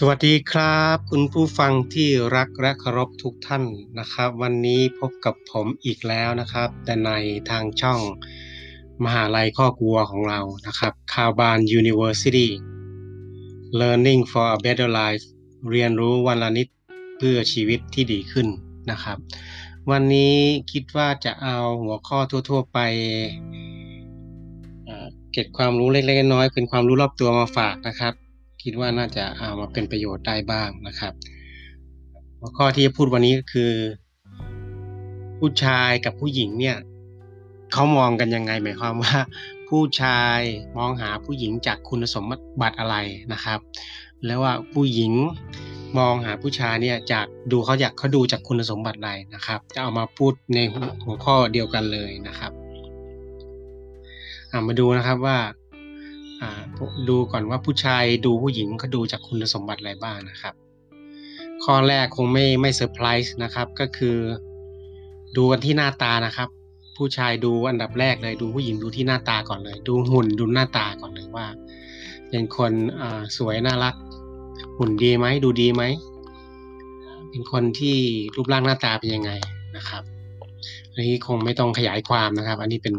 สวัสดีครับ คุณผู้ฟังที่รักและเคารพทุกท่านนะครับ วันนี้พบกับผมอีกแล้วนะครับ แต่ในทางช่องมหาลัยข้อกลัวของเรานะครับคาวบาน University Learning for a Better Life เรียนรู้วันละนิดเพื่อชีวิตที่ดีขึ้นนะครับ วันนี้คิดว่าจะเอาหัวข้อทั่ว ๆ ไปเก็บความรู้เล็กๆน้อยๆเป็นความรู้รอบตัวมาฝากนะครับ คิดว่าน่าจะเอามาเป็นประโยชน์ได้บ้างนะครับ หัวข้อที่จะพูดวันนี้ก็คือ ผู้ชายกับผู้หญิงเนี่ยเขามองกันยังไงหมายความว่า ผู้ชายมองหาผู้หญิงจากคุณสมบัติอะไรนะครับ แล้วว่าผู้หญิงมองหาผู้ชายเนี่ยจากดูเขาอยากเขาดูจากคุณสมบัติอะไรนะครับ จะเอามาพูดในหัวข้อเดียวกันเลยนะครับามาดูนะครับว่า ดูก่อนว่าผู้ชายดูผู้หญิงเขาดูจากคุณสมบัติอะไรบ้างนะครับ ข้อแรกคงไม่ไม่เซอร์ไพรส์นะครับก็คือ ดูกันที่หน้าตานะครับ ผู้ชายดูอันดับแรกเลยดูผู้หญิงดูที่หน้าตาก่อนเลย ดูหุ่นดูหน้าตาก่อนเลยว่า เป็นคนอ่าสวยน่ารัก หุ่นดีไหมดูดีไหมเป็นคนที่รูปร่างหน้าตาเป็นยังไงนะครับอันนี้คงไม่ต้องขยายความนะครับ อันนี้เป็น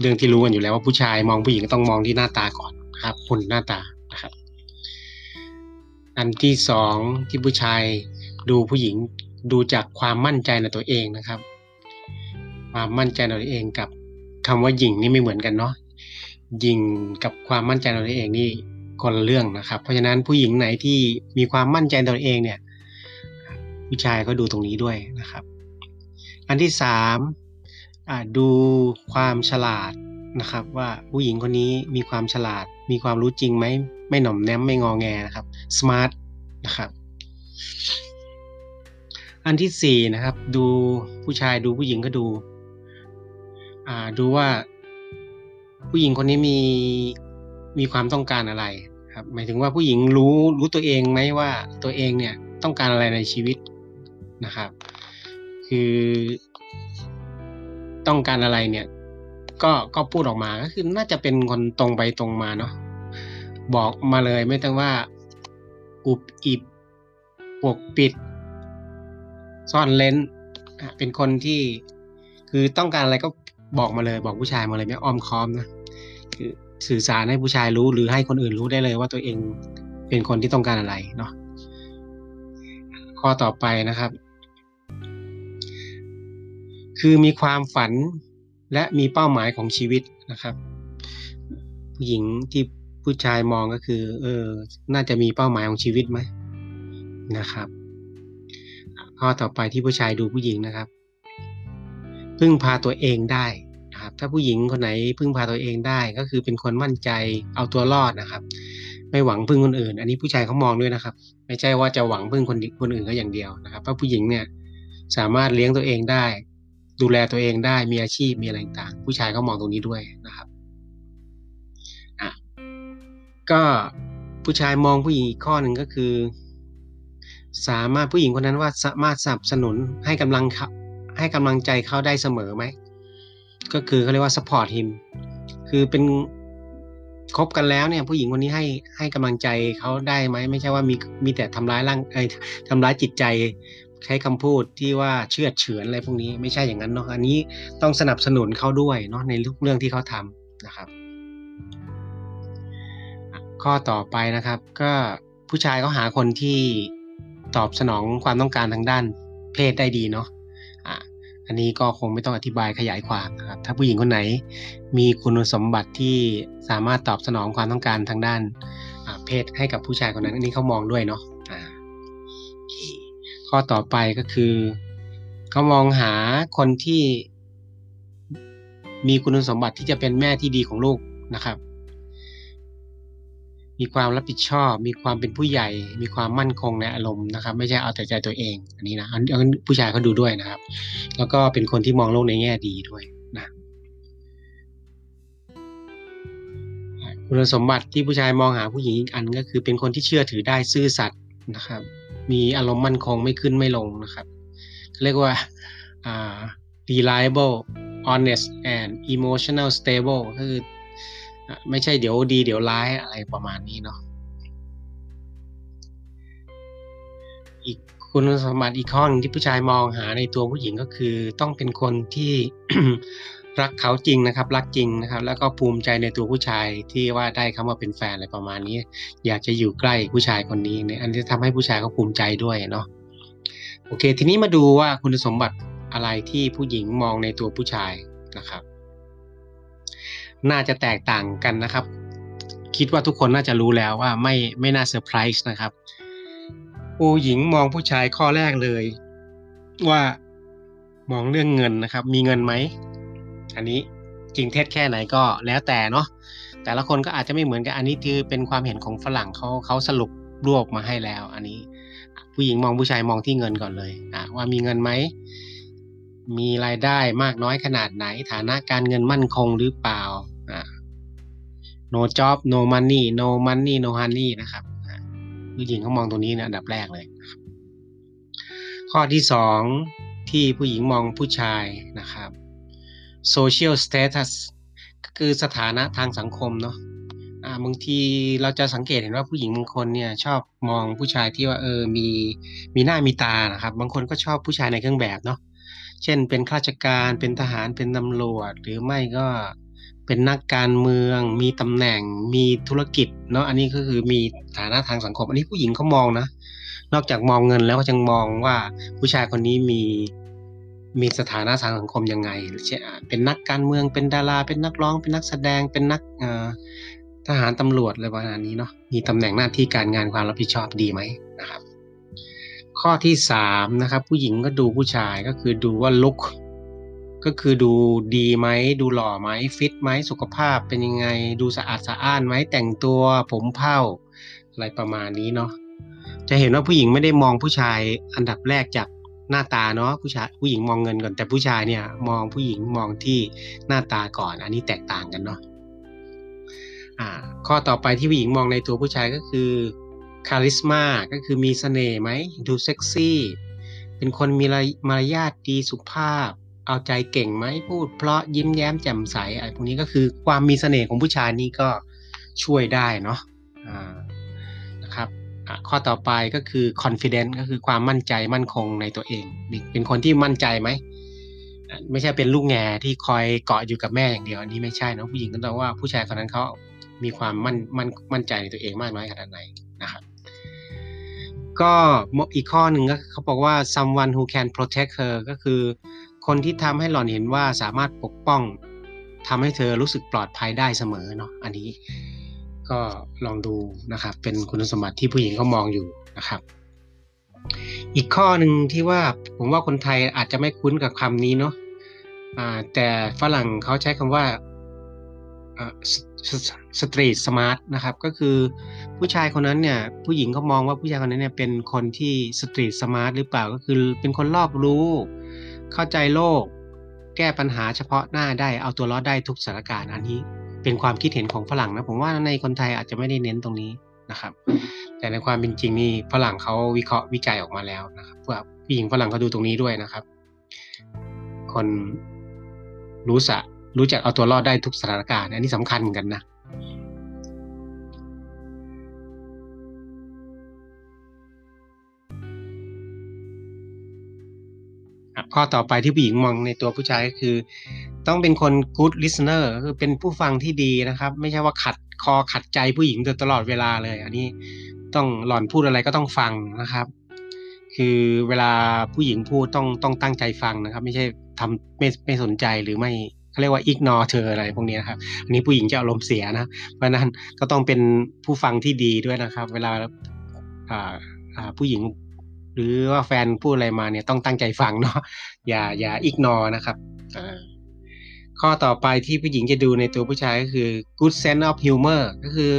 เรื่องที่รู้กันอยู่แล้วว่าผู้ชายมองผู้หญิงก็ต้องมองที่หน้าตาก่อน ครับหุ่นหน้าตานะครับ อันที่สองที่ผู้ชายดูผู้หญิงดูจากความมั่นใจในตัวเองนะครับ ความมั่นใจในตัวเองกับคำว่าหญิงนี่ไม่เหมือนกันเนาะหญิงกับความมั่นใจในตัวเองนี่คนละเรื่องนะครับ เพราะฉะนั้นผู้หญิงไหนที่มีความมั่นใจในตัวเองเนี่ยผู้ชายก็ดูตรงนี้ด้วยนะครับ อันที่สามดูความฉลาดนะครับ ว่าผู้หญิงคนนี้มีความฉลาด มีความรู้จริงไหมไม่หน่อมแนมไม่งอแงนะครับ smart นะครับอันที่สี่นะครับ ดูผู้ชายดูผู้หญิงก็ดู อ่าดูว่า ผู้หญิงคนนี้มีมีความต้องการอะไรครับ หมายถึงว่าผู้หญิงรู้รู้ตัวเองไหมว่าตัวเองเนี่ยต้องการอะไรในชีวิตนะครับ คือต้องการอะไรเนี่ย ก็ก็พูดออกมาก็คือน่าจะเป็นคนตรงไปตรงมาเนาะบอกมาเลยไม่ต้องว่า อุบอิบปกปิด ซ่อนเลนเป็นคนที่คือต้องการอะไรก็บอกมาเลย บอกผู้ชายมาเลยไม่อ้อมค้อมนะคือสื่อสารให้ผู้ชายรู้หรือให้คนอื่นรู้ได้เลยว่าตัวเองเป็นคนที่ต้องการอะไรเนาะข้อต่อไปนะครับ คือมีความฝัน และมีเป้าหมายของชีวิตนะครับ ผู้หญิงที่ผู้ชายมองก็คือ เออ น่าจะมีเป้าหมายของชีวิตไหมนะครับ ข้อต่อไปที่ผู้ชายดูผู้หญิงนะครับ พึ่งพาตัวเองได้นะครับ ถ้าผู้หญิงคนไหนพึ่งพาตัวเองได้ ก็คือเป็นคนมั่นใจเอาตัวรอดนะครับ ไม่หวังพึ่งคนอื่น อันนี้ผู้ชายเขามองด้วยนะครับ ไม่ใช่ว่าจะหวังพึ่งคนคนอื่นก็อย่างเดียวนะครับเพราะผู้หญิงเนี่ยสามารถเลี้ยงตัวเองได้ ดูแลตัวเองได้มีอาชีพมีอะไรต่างผู้ชายก็มองตรงนี้ด้วยนะครับอะก็ผู้ชายมองผู้หญิงอีกข้อหนึ่งก็คือ สามารถผู้หญิงคนนั้นว่าสามารถสนับสนุนให้กำลังให้กำลังใจเขาได้เสมอไหมก็คือเขาเรียกว่า support him คือเป็นคบกันแล้วเนี่ยผู้หญิงคนนี้ให้ให้กำลังใจเขาได้ไหมไม่ใช่ว่ามีมีแต่ทำร้ายร่างไอ้ทำร้ายจิตใจ ใช้คำพูดที่ว่าเชื่อเฉือนอะไรพวกนี้ไม่ใช่อย่างนั้นเนาะอันนี้ต้องสนับสนุนเขาด้วยเนาะในทุกเรื่องที่เขาทำนะครับ ข้อต่อไปนะครับ ก็ผู้ชายเขาหาคนที่ตอบสนองความต้องการทางด้านเพศได้ดีเนาะอะอันนี้ก็คงไม่ต้องอธิบายขยายความนะครับ ถ้าผู้หญิงคนไหน มีคุณสมบัติที่สามารถตอบสนองความต้องการทางด้านเพศให้กับผู้ชายคนนั้น อันนี้เขามองด้วยเนาะ ข้อต่อไปก็คือเขามองหาคนที่มีคุณสมบัติที่จะเป็นแม่ที่ดีของลูกนะครับ มีความรับผิดชอบ มีความเป็นผู้ใหญ่ มีความมั่นคงในอารมณ์นะครับ ไม่ใช่เอาแต่ใจตัวเอง อันนี้นะอันนผู้ชายเขาดูด้วยนะครับ แล้วก็เป็นคนที่มองโลกในแง่ดีด้วยนะคุณสมบัติที่ผู้ชายมองหาผู้หญิงอีกอันก็คือเป็นคนที่เชื่อถือได้ซื่อสัตย์นะครับ มีอารมณ์มั่นคงไม่ขึ้นไม่ลงนะครับ เรียกว่า reliable honest and emotional stable ก็คือไม่ใช่เดี๋ยวดีเดี๋ยวร้ายอะไรประมาณนี้เนาะอีกคุณสมบัติอีกข้อหนึงที่ผู้ชายมองหาในตัวผู้หญิงก็คือต้องเป็นคนที่ รักเขาจริงนะครับ รักจริงนะครับ แล้วก็ภูมิใจในตัวผู้ชายที่ว่าได้เขามาเป็นแฟนอะไรประมาณนี้ อยากจะอยู่ใกล้ผู้ชายคนนี้เนี่ยอันนี้ทำให้ผู้ชายเขาภูมิใจด้วยเนาะโอเค ทีนี้มาดูว่าคุณสมบัติอะไรที่ผู้หญิงมองในตัวผู้ชายนะครับ น่าจะแตกต่างกันนะครับ คิดว่าทุกคนน่าจะรู้แล้วว่าไม่ไม่น่าเซอร์ไพรส์นะครับผู้หญิงมองผู้ชายข้อแรกเลย ว่ามองเรื่องเงินนะครับ มีเงินไหม อันนี้จริงเท็จแค่ไหนก็แล้วแต่เนาะแต่ละคนก็อาจจะไม่เหมือนกันอันนี้คือเป็นความเห็นของฝรั่งเขาเขาสรุปรวบมาให้แล้ว อันนี้ ผู้หญิงมองผู้ชายมองที่เงินก่อนเลยอะว่ามีเงินไหมมีรายได้มากน้อยขนาดไหน ฐานะการเงินมั่นคงหรือเปล่าอะ no job no money no money no honey นะครับผู้หญิงเขามองตรงนี้เนะอันดับแรกเลยข้อที่สองที่ผู้หญิงมองผู้ชายนะครับ social status ก็คือสถานะทางสังคมเนาะอ่าบางทีเราจะสังเกตเห็นว่าผู้หญิงบางคนเนี่ยชอบมองผู้ชายที่ว่าเออมีมีหน้ามีตานะครับ บางคนก็ชอบผู้ชายในเครื่องแบบเนาะเช่นเป็นข้าราชการเป็นทหารเป็นตำรวจ หรือไม่ก็เป็นนักการเมือง มีตำแหน่งมีธุรกิจเนาะอันนี้ก็คือมีฐานะทางสังคม อันนี้ผู้หญิงเขามองนะ นอกจากมองเงินแล้วก็ยังมองว่าผู้ชายคนนี้มี มีสถานะทางสังคมยังไงเช่เป็นนักการเมือง เป็นดารา เป็นนักร้อง เป็นนักแสดง เป็นนักทหารตำรวจอะไรประมาณนี้เนาะ มีตำแหน่งหน้าที่การงานความรับผิดชอบดีไหมนะครับ ข้อที่สามนะครับผู้หญิงก็ดูผู้ชายก็คือดูว่าลุกก็คือดูดีไหมดูหล่อไหมฟิตไหมสุขภาพเป็นยังไง ดูสะอาดสะอ้านไหมแต่งตัวผมเผ้าอะไรประมาณนี้เนาะจะเห็นว่าผู้หญิงไม่ได้มองผู้ชายอันดับแรกจาก หน้าตาเนาะผู้ชายผู้หญิงมองเงินก่อนแต่ผู้ชายเนี่ย มองผู้หญิงมองที่หน้าตาก่อน อันนี้แตกต่างกันเนาะอ่า ข้อต่อไปที่ผู้หญิงมองในตัวผู้ชายก็คือคาริสมาก็คือมีเสน่ห์ไหมดูเซ็กซี่ เป็นคนมีมารยาทดีสุภาพ เอาใจเก่งไหมพูด เพราะยิ้มแย้มแจ่มใสอะไรพวกนี้ก็คือความมีเสน่ห์ของผู้ชายนี่ก็ช่วยได้เนาะอ่านะครับอะ ข้อต่อไปก็คือ confidence ก็คือความมั่นใจมั่นคงในตัวเอง เป็นคนที่มั่นใจไหม ไม่ใช่เป็นลูกแง่ที่คอยเกาะอยู่กับแม่อย่างเดียว อันนี้ไม่ใช่นะผู้หญิงก็ต้องว่าผู้ชายคนนั้นเขามีความมั่นมั่นมั่นใจในตัวเองมากน้อยขนาดไหนนะครับก็อีกข้อหนึ่งก็เขาบอกว่า someone who can protect her ก็คือ คนที่ทำให้หล่อนเห็นว่าสามารถปกป้องทำให้เธอรู้สึกปลอดภัยได้เสมอเนาะอันนี้ ก็ลองดูนะครับ เป็นคุณสมบัติที่ผู้หญิงเขามองอยู่นะครับ อีกข้อหนึ่งที่ว่าผมว่าคนไทยอาจจะไม่คุ้นกับคำนี้เนาะแต่ฝรั่งเขาใช้คำว่าสตรีทสมาร์ทนะครับ ก็คือผู้ชายคนนั้นเนี่ย ผู้หญิงเขามองว่าผู้ชายคนนั้นเนี่ยเป็นคนที่ street smart หรือเปล่าก็คือเป็นคนรอบรู้ เข้าใจโลก แก้ปัญหาเฉพาะหน้าได้เอาตัวรอดได้ทุกสถานการณ์อันนี้ เป็นความคิดเห็นของฝรั่งนะผมว่าในคนไทยอาจจะไม่ได้เน้นตรงนี้นะครับ แต่ในความเป็นจริงนี่ฝรั่งเขาวิเคราะห์วิจัยออกมาแล้วนะครับว่าผู้หญิงฝรั่งเขาดูตรงนี้ด้วยนะครับ คนรู้สะรู้จักเอาตัวรอดได้ทุกสถานการณ์ อันนี้สำคัญเหมือนกันนะ ข้อต่อไปที่ผู้หญิงมองในตัวผู้ชายก็คือ ต้องเป็นคน good listener คือเป็นผู้ฟังที่ดีนะครับ ไม่ใช่ว่าขัดคอขัดใจผู้หญิงตลอดเวลาเลย อันนี้ต้องหล่อนพูดอะไรก็ต้องฟังนะครับ คือเวลาผู้หญิงพูดต้องต้องตั้งใจฟังนะครับ ไม่ใช่ทำไม่ไม่สนใจหรือไม่เขาเรียกว่า ignore เธออะไรพวกนี้นะครับอันนี้ผู้หญิงจะอารมณ์เสียนะ เพราะนั้นก็ต้องเป็นผู้ฟังที่ดีด้วยนะครับ เวลาผู้หญิง หรือว่าแฟนพูดอะไรมาเนี่ยต้องตั้งใจฟังเนาะอย่าอย่า ignore นะครับข้อต่อไปที่ผู้หญิงจะดูในตัวผู้ชายก็คือ good sense of humor ก็คือ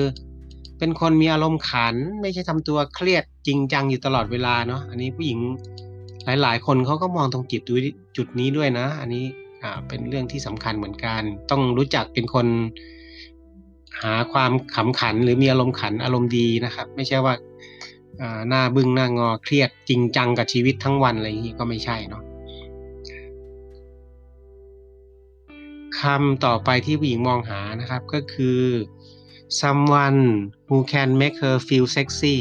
เป็นคนมีอารมณ์ขัน ไม่ใช่ทำตัวเครียดจริงจังอยู่ตลอดเวลาเนาะอันนี้ผู้หญิงหลาย ๆ คนเขาก็มองตรงจุดจุดนี้ด้วยนะ อันนี้อ่าเป็นเรื่องที่สำคัญเหมือนกัน ต้องรู้จักเป็นคนหาความขำขันหรือมีอารมณ์ขันอารมณ์ดีนะครับ ไม่ใช่ว่า หน้าบึ้งหน้างอเครียดจริงจังกับชีวิตทั้งวันอะไรอย่างนี้ก็ไม่ใช่เนาะคำต่อไปที่ผู้หญิงมองหานะครับก็คือ someone who can make her feel sexy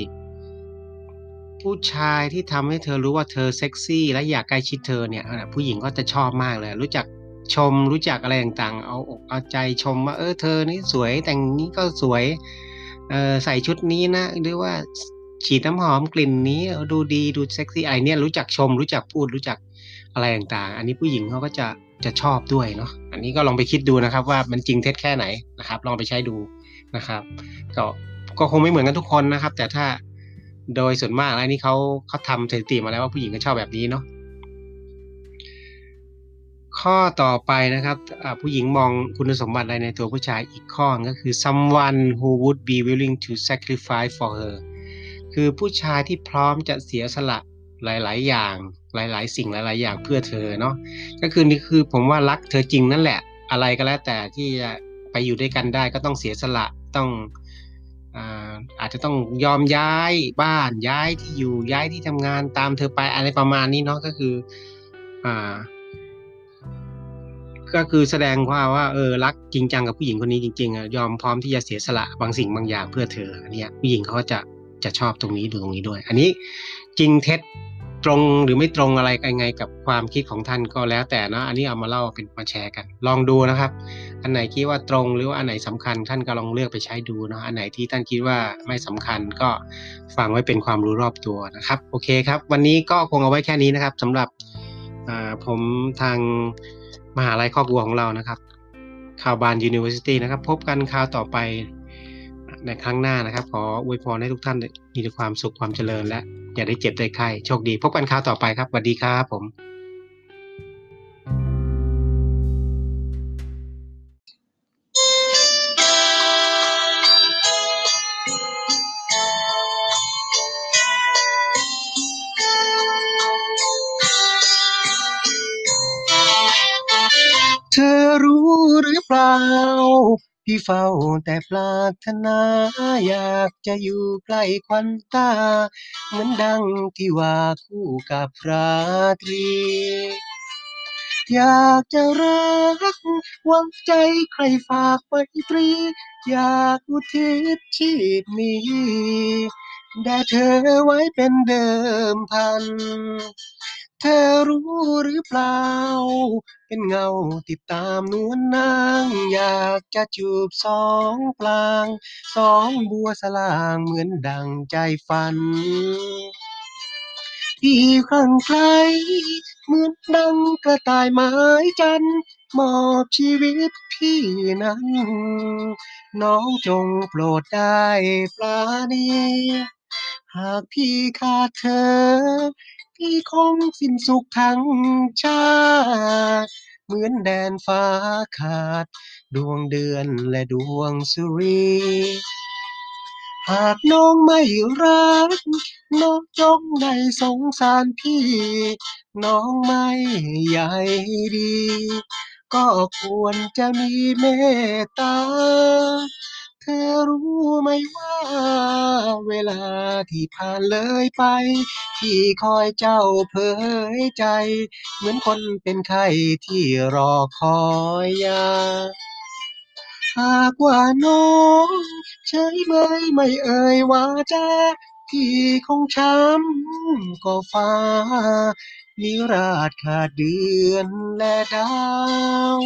ผู้ชายที่ทำให้เธอรู้ว่าเธอเซ็กซี่และอยากใกล้ชิดเธอเนี่ยผู้หญิงก็จะชอบมากเลย รู้จักชมรู้จักอะไรต่างๆ เอาอกเอาใจชมว่าเออเธอนี่สวยแต่งนี้ก็สวยออใส่ชุดนี้นะหรือว่า ฉีดน้ำหอมกลิ่นนี้ดูดีดูเซ็กซี่ไรเนี่ยรู้จักชม รู้จักพูดรู้จักอะไรต่างๆ อันนี้ผู้หญิงเขาก็จะจะชอบด้วยเนาะอันนี้ก็ลองไปคิดดูนะครับ ว่ามันจริงเท็จแค่ไหนนะครับ ลองไปใช้ดูนะครับ ก็ก็คงไม่เหมือนกันทุกคนนะครับ แต่ถ้าโดยส่วนมากแล้วนี่เขาเขาทำสถิติมาแล้วว่าผู้หญิงก็ชอบแบบนี้เนาะข้อต่อไปนะครับผู้หญิงมองคุณสมบัติอะไรในตัวผู้ชายอีกข้อก็คือ someone who would be willing to sacrifice for her คือผู้ชายที่พร้อมจะเสียสละหลาย ๆ อย่างหลาย ๆ สิ่งหลาย ๆ อย่างเพื่อเธอเนาะก็คือนี่คือผมว่ารักเธอจริงนั่นแหละ อะไรก็แล้วแต่ที่จะไปอยู่ด้วยกันได้ก็ต้องเสียสละต้องอาอาจจะต้องยอมย้ายบ้านย้ายที่อยู่ย้ายที่ทำงานตามเธอไปอะไรประมาณนี้เนาะก็คืออ่าก็คือแสดงว่าว่าเออรักจริงจังกับผู้หญิงคนนี้จริงๆอะยอมพร้อมที่จะเสียสละบางสิ่งบางอย่างเพื่อเธอเนี้ยผู้หญิงเขาจะ จะชอบตรงนี้ดูตรงนี้ด้วย อันนี้จริงเท็จตรงหรือไม่ตรงอะไรยังไงกับความคิดของท่านก็แล้วแต่นะอันนี้เอามาเล่าเป็นมาแชร์กัน ลองดูนะครับ อันไหนคิดว่าตรงหรือว่าอันไหนสำคัญท่านก็ลองเลือกไปใช้ดูเนาะอันไหนที่ท่านคิดว่าไม่สำคัญก็ฟังไว้เป็นความรู้รอบตัวนะครับ โอเคครับ วันนี้ก็คงเอาไว้แค่นี้นะครับสำหรับผมทางมหาลัยครอบครัวของเรานะครับข่าวบาน University นะครับ พบกันคราวต่อไป ในครั้งหน้านะครับ ขออวยพรให้ทุกท่านมีแต่ความสุขความเจริญและ อย่าได้เจ็บได้ไข้โชคดี พบกันคราวต่อไปครับสวัสดีครับผม เธอรู้หรือเปล่า พี่เฝ้าแต่ปรารถนาอยากจะอยู่ใกล้ควันตา เหมือนดังที่ว่าคู่กับราตรี อยากจะรักหวังใจใครฝากไมตรี อยากอุทิศชีพนี้แด่เธอไว้เป็นเดิมพัน เธอรู้หรือเปล่า เป็นเงาติดตามนวลนาง อยากจะจูบสองปลาง สองบัวสลางเหมือนดังใจฝัน ที่ข้างใครเหมือนดังกระต่ายไม้จันทร์มอบชีวิตพี่นั้น น้องจงโปรดได้ปราณีหากพี่ขาดเธอ พี่คงสิ้นสุขทั้งชาติเหมือนแดนฟ้าขาด ดวงเดือนและดวงสุรี หากน้องไม่รัก น้องจงได้สงสารพี่ น้องไม่ใหญ่ดี ก็ควรจะมีเมตตา เธอรู้ไหมว่า เวลาที่ผ่านเลยไป พี่คอยเจ้าเผยใจ เหมือนคนเป็นไข้ที่รอคอยยาหากว่าน้องเฉยเมไม่เอ่ยว่าจาพี่คงช้ำก็ฟ้า นิราชขาดเดือนและดาว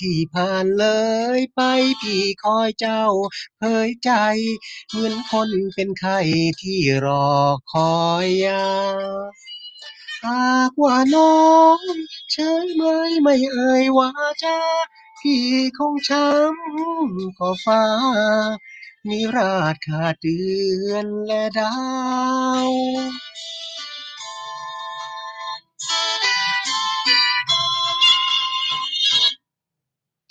ที่ผ่านเลยไปพี่คอยเจ้าเผยใจ เหมือนคนเป็นไข้ที่รอคอยยาหากว่าน้องเฉยเมยไม่เอ่ยว่าจาพี่คงช้ำก็ฟ้านิราชขาดเดือนและดาว